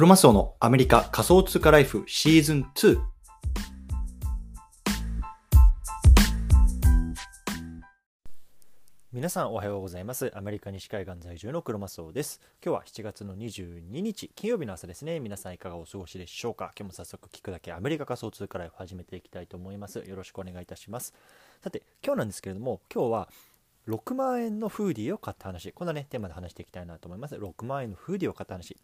クロマスオのアメリカ仮想通貨ライフシーズン2。皆さんおはようございます。アメリカ西海岸在住のクロマスオです。今日は7月の22日、金曜日の朝ですね。皆さんいかがお過ごしでしょうか？今日も早速聞くだけアメリカ仮想通貨ライフ始めていきたいと思います。よろしくお願いいたします。さて、今日なんですけれども、今日は6万円のフーディーを買った話、こんなね、テーマで話していきたいなと思います。6万円のフーディーを買った話。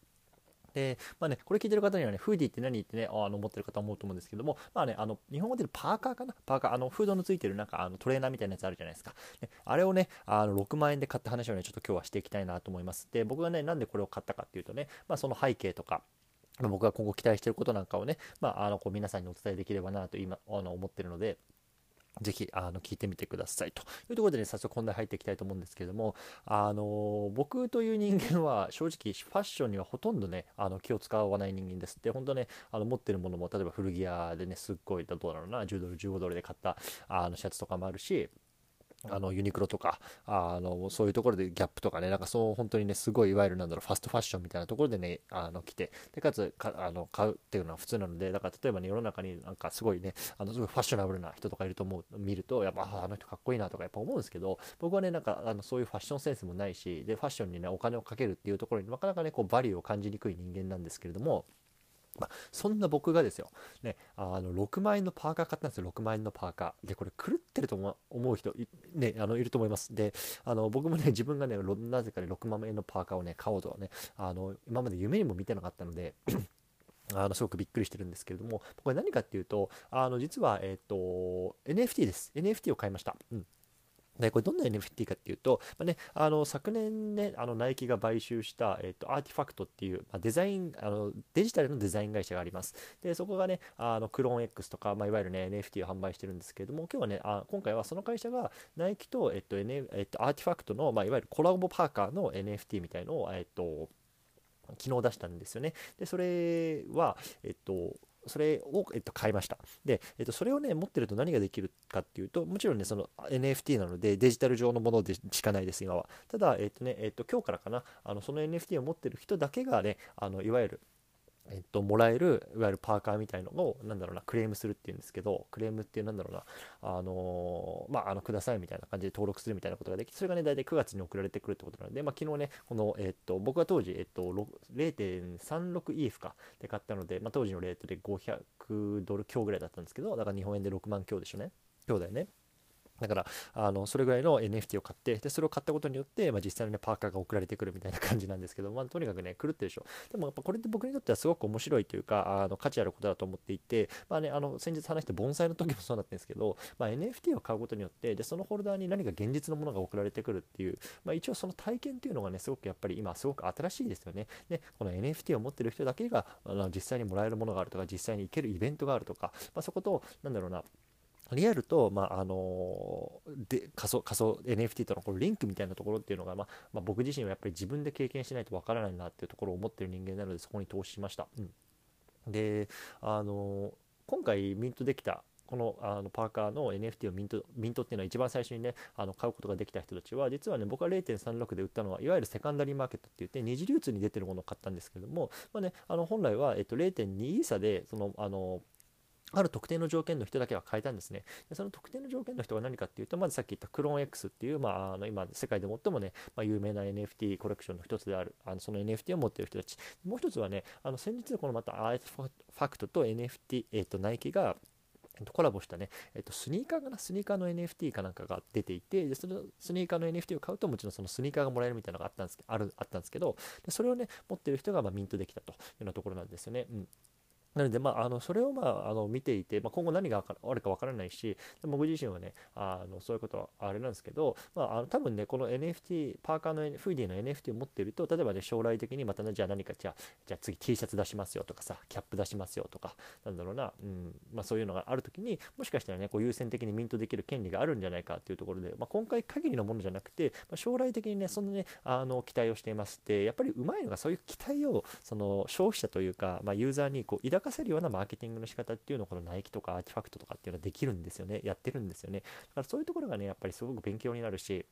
で、まあね、これ聞いてる方にはね、フーディーって何？ってね、あの思ってる方思うと思うんですけども、まあね、あの、日本語で言うパーカーかな？パーカー、あの、フードのついてるなんかあのトレーナーみたいなやつあるじゃないですか。ね、あれをね、あの、6万円で買った話をね、ちょっと今日はしていきたいなと思います。で、僕がね、なんでこれを買ったかっていうとね、まあその背景とか、僕が今後期待してることなんかをね、まあ、あのこう皆さんにお伝えできればなと今あの思ってるので、ぜひあの聞いてみてくださいと。いうところでね早速本題入っていきたいと思うんですけれどもあの僕という人間は正直ファッションにはほとんどねあの気を使わない人間です。って本当ねあの持ってるものも例えば古着屋でねすっごいどうだろうな10ドル15ドルで買ったあのシャツとかもあるしあのユニクロとかあのそういうところでギャップとかねなんかそう本当にねすごいいわゆるなんだろうファストファッションみたいなところでねあの来てでかつかあの買うっていうのは普通なのでだから例えばね世の中になんかすごいねあのすごいファッショナブルな人とかいると思う見るとやっぱあの人かっこいいなとかやっぱ思うんですけど僕はねなんかあのそういうファッションセンスもないしでファッションにねお金をかけるっていうところになかなかねこうバリューを感じにくい人間なんですけれどもまあ、そんな僕がですよ、ね、あの6万円のパーカー買ったんですよ、6万円のパーカー。で、これ狂ってると思う人い,、ね、あのいると思います。で、あの僕もね、自分がね、なぜかね、6万円のパーカーをね、買おうとはね、あの今まで夢にも見てなかったので、あのすごくびっくりしてるんですけれども、これ何かっていうと、あの実は、えっ、ー、と、NFT です。NFT を買いました。うんでこれどんな NFT かっていうと、まあね、あの昨年ね、あのナイキが買収した、えっと、アーティファクトっていう、まあ、デザインあの、デジタルのデザイン会社があります。で、そこがね、あのクローン X とか、まあ、いわゆるね、NFT を販売してるんですけれども、今日はね、あ今回はその会社がナイキと、えっと、N えっと、アーティファクトの、まあ、いわゆるコラボパーカーの NFT みたいのを、えっと、昨日出したんですよね。で、それは、えっと、それを、えっと、買いました。で、えっと、それをね、持ってると何ができるかっていうと、もちろんね、その NFT なのでデジタル上のものでしかないです、今は。ただ、えっとね、えっと、今日からかな、あのその NFT を持ってる人だけがね、あのいわゆるえっと、もらえるいわゆるパーカーみたいのをなんだろうなクレームするっていうんですけどクレームっていうなんだろうなあのー、まああのくださいみたいな感じで登録するみたいなことができてそれがね大体9月に送られてくるってことなので、まあ、昨日ねこの、えっと、僕は当時、えっと、0.36EF かで買ったので、まあ、当時のレートで500ドル強ぐらいだったんですけどだから日本円で6万強でしょね。強だよね。だからあのそれぐらいの NFT を買ってでそれを買ったことによって、まあ、実際の、ね、パーカーが送られてくるみたいな感じなんですけど、まあ、とにかくね狂ってるでしょ。でもやっぱこれって僕にとってはすごく面白いというかあの価値あることだと思っていて、まあね、あの先日話して盆栽の時もそうだったんですけど、まあ、NFT を買うことによってでそのホルダーに何か現実のものが送られてくるっていう、まあ、一応その体験っていうのがねすごくやっぱり今すごく新しいですよね。でこの NFT を持ってる人だけがあの実際にもらえるものがあるとか実際に行けるイベントがあるとか、まあ、そことなんだろうなリアルと、まああので仮想仮想 NFT とのこのリンクみたいなところっていうのが、まあまあ、僕自身はやっぱり自分で経験しないとわからないなっていうところを思ってる人間なのでそこに投資しました。うん、で、あの今回ミントできたこのあのパーカーの NFT をミントミントっていうのは一番最初にねあの買うことができた人たちは実はね僕は0.36で売ったのはいわゆるセカンダリーマーケットって言って二次流通に出てるものを買ったんですけども、まあね、あの本来は、えっと、0.2イーサでそのあのある特定の条件の人だけは変えたんですね。でその特定の条件の人は何かっていうと、まずさっき言ったクローン X っていう、まあ、あの今、世界で最もね、まあ、有名な NFT コレクションの一つである、あのその NFT を持っている人たち。もう一つはね、あの先日、このまたアーテファクトと NFT、えっ、ー、と、ナイキが、コラボしたね、えっと、スニーカーかな？スニーカーの NFT かなんかが出ていて、でそのスニーカーの NFT を買うともちろんそのスニーカーがもらえるみたいなのがあったんですあるあったんですけど、でそれをね、持ってる人がまミントできたというようなところなんですよね。うんなので、まあ、あのそれを、まあ、あの見ていて、まあ、今後何があるかわからないし、僕自身はね、あのそういうことはあれなんですけど、まあ、あの多分ね、この NFT、パーカーの、フーディーの NFT を持っていると、例えばね、将来的にまたね、じゃあ何か、じゃあ、じゃあ次 T シャツ出しますよとかさ、キャップ出しますよとか、なんだろうな、うんまあ、そういうのがあるときに、もしかしたらね、こう優先的にミントできる権利があるんじゃないかっていうところで、まあ、今回限りのものじゃなくて、まあ、将来的にね、そのね、あの期待をしていますって、やっぱりうまいのがそういう期待を、その消費者というか、まあ、ユーザーにこう抱かせるようなマーケティングの仕方っていうのをこのナイキとかアーティファクトとかっていうのはできるんですよね。やってるんですよね。だからそういうところがね、やっぱりすごく勉強になるし、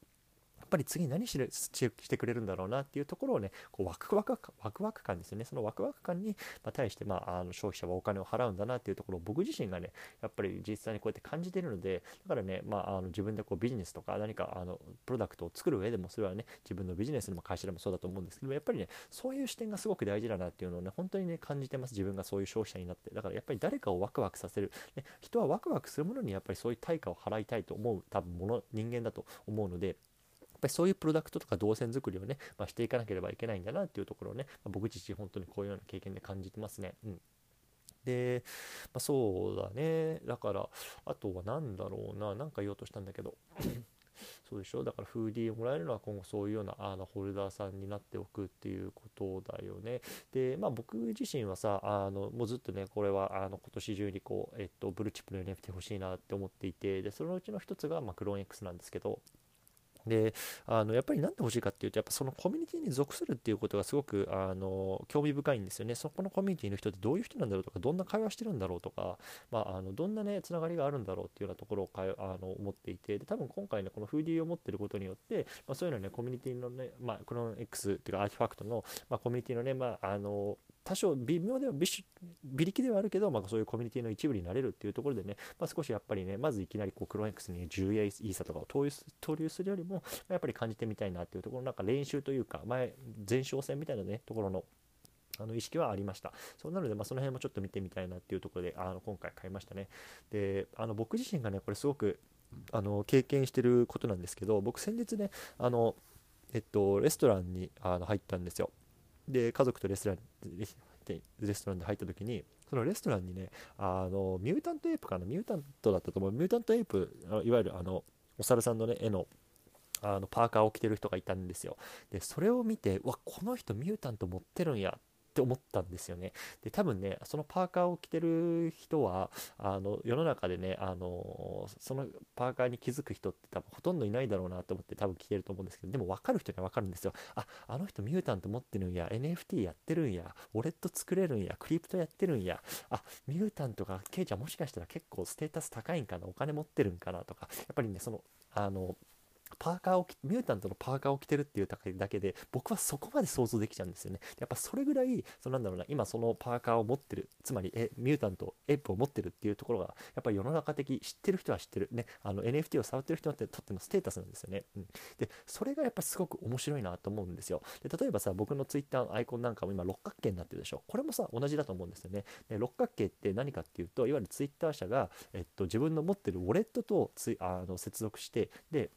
ぱり次何ししてくれるんだろうなっていうところをねこうワクワクワクワク感ですね。そのワクワク感に対して、まあ、あの消費者はお金を払うんだなっていうところを僕自身がねやっぱり実際にこうやって感じてるのでだからね、まあ、あの自分でこうビジネスとか何かあのプロダクトを作る上でもそれはね。自分のビジネスでも会社でもそうだと思うんですけどやっぱりねそういう視点がすごく大事だなっていうのをね本当にね感じてます。自分がそういう消費者になって。だからやっぱり誰かをワクワクさせる、ね、人はワクワクするものにやっぱりそういう対価を払いたいと思う多分もの人間だと思うのでぱりそういうプロダクトとか動線作りをね、まあ、していかなければいけないんだなっていうところをね、まあ、僕自身本当にこういうような経験で感じてますね。うんで、まあ、そうだね。だから、あとは何だろうな。なんか言おうとしたんだけど。そうでしょ？だからフーディーをもらえるのは今後そういうようなあのホルダーさんになっておくっていうことだよね。で、まあ僕自身はさ、あのもうずっとね、これはあの今年中にこう、えっと、ブルーチップの NFT 欲しいなって思っていて、で、そのうちの一つが、まあ、クローン X なんですけど、であのやっぱり何で欲しいかっていうとやっぱそのコミュニティに属するっていうことがすごくあの興味深いんですよね。そこのコミュニティの人ってどういう人なんだろうとかどんな会話してるんだろうとか、まあ、あのどんなねつながりがあるんだろうっていうようなところをかあの思っていてで多分今回ねこのフーディーを持ってることによって、まあ、そういうのねコミュニティのね、まあ、この X っていうかアーティファクトの、まあ、コミュニティのね、まあ、あの多少微妙では微力ではあるけど、まあ、そういうコミュニティの一部になれるっていうところでね、まあ、少しやっぱりねまずいきなりこうクローン X に10イーサとかを投入するよりもやっぱり感じてみたいなっていうところなんか練習というか前前哨戦みたいなねところのあの意識はありました。そうなので、まあ、その辺もちょっと見てみたいなっていうところで、あの今回買いましたね。で、あの僕自身がね、これすごくあの経験してることなんですけど、僕先日ね、あの、えっと、レストランにあの入ったんですよ。で家族とレストランレストランで入った時にそのレストランにねあのミュータントエイプかな？ミュータントだったと思う。ミュータントエイプいわゆるあのお猿さんのね絵のあのパーカーを着てる人がいたんですよ。でそれを見てわこの人ミュータント持ってるんやっって思ったんですよね。で多分ねそのパーカーを着てる人はあの世の中でねあのそのパーカーに気づく人って多分ほとんどいないだろうなと思って多分着てると思うんですけどでも分かる人には分かるんですよ。ああの人ミュータント持ってるんや。NFT やってるんや。ウォレット作れるんや。クリプトやってるんや。あミュータントがケイちゃんもしかしたら結構ステータス高いんかな。お金持ってるんかなとか。やっぱりねそのあのパーカーをミュータントのパーカーを着てるっていうだけで僕はそこまで想像できちゃうんですよね。やっぱそれぐらいそのなんだろうな今そのパーカーを持ってるつまりえミュータントエップを持ってるっていうところがやっぱり世の中的知ってる人は知ってる。ねあの NFT を触ってる人にとってのステータスなんですよね、うん、でそれがやっぱすごく面白いなと思うんですよ。で例えばさ僕の Twitter のアイコンなんかも今六角形になってるでしょ。これもさ同じだと思うんですよね。で六角形って何かっていうといわゆる Twitter 社が、えっと、自分の持ってるウォレットとつあの接続してで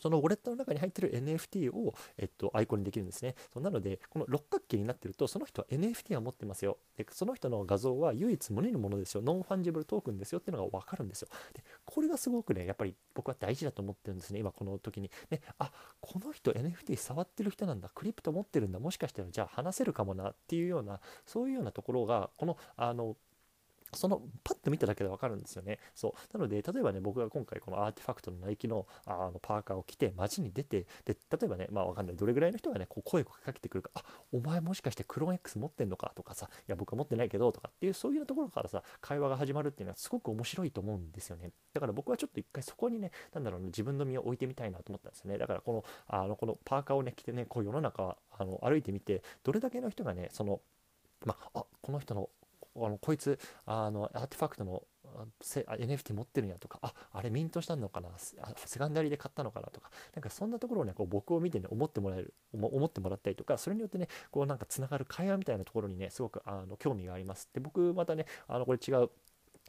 そのウォレットの中に入ってる NFT を、えっと、アイコンにできるんですね。そうなので、この六角形になってると、その人は NFT は持ってますよ。で、その人の画像は唯一無二のものですよ。 non-fungible token ですよっていうのがわかるんですよ。で、これがすごくね、やっぱり僕は大事だと思ってるんですね。今この時に。ね、あ、この人 NFT 触ってる人なんだ。クリプト持ってるんだ。もしかしたらじゃあ話せるかもなっていうような、そういうようなところが、この、あの、そのパッと見ただけでわかるんですよね。そう。なので、例えばね、僕が今回この RTFKT のナイキのあのパーカーを着て街に出て、で、例えばね、まあわかんない。どれぐらいの人がね、こう声をかけてくるか、あ、お前もしかしてクローン X 持ってんのかとかさ、いや、僕は持ってないけどとかっていう、そういうところからさ、会話が始まるっていうのはすごく面白いと思うんですよね。だから僕はちょっと一回そこにね、なんだろうね、自分の身を置いてみたいなと思ったんですよね。だからこの、あの、このパーカーをね、着てね、こう世の中、あの、歩いてみて、どれだけの人がね、その、まあ、この人のあのこいつあのアーティファクトの NFT 持ってるんやとか、あ、あれミントしたのかな、セカンダリーで買ったのかなとか、なんかそんなところをね、こう僕を見てね、思ってもらえる、思ってもらったりとか、それによってね、こうなんかつながる会話みたいなところにね、すごくあの興味があります。で、僕またね、あのこれ違う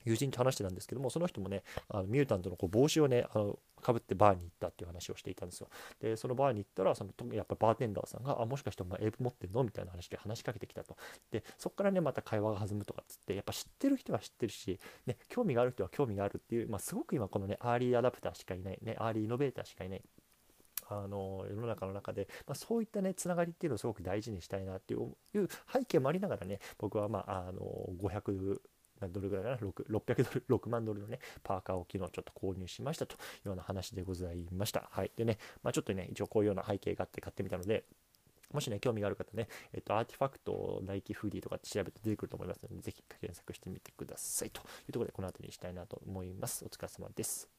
友人と話してたんですけども、その人もね、あのミュータントのこう帽子をね、あのかぶってバーに行ったっていう話をしていたんですよ。で、そのバーに行ったら、そのやっぱバーテンダーさんが、あ、もしかしてお前 Ape 持ってんのみたいな話で話しかけてきたと。で、そこからね、また会話が弾むとかっつって、やっぱ知ってる人は知ってるし、ね、興味がある人は興味があるっていう、まあ、すごく今このね、アーリーアダプターしかいない、ね、アーリーイノベーターしかいない。あの世の中の中で、まあ、そういったねつながりっていうのをすごく大事にしたいなっていう背景もありながらね僕はまああの500どれぐらいかな？6 600ドル 6万ドルのねパーカーを昨日ちょっと購入しましたというような話でございましたはいでねまあちょっとね一応こういうような背景があって買ってみたのでもしね、興味がある方ね、えっと、アーティファクト、ナイキフーディーとかって調べて出てくると思いますので、ぜひ検索してみてくださいというところで、この後にしたいなと思います。お疲れ様です。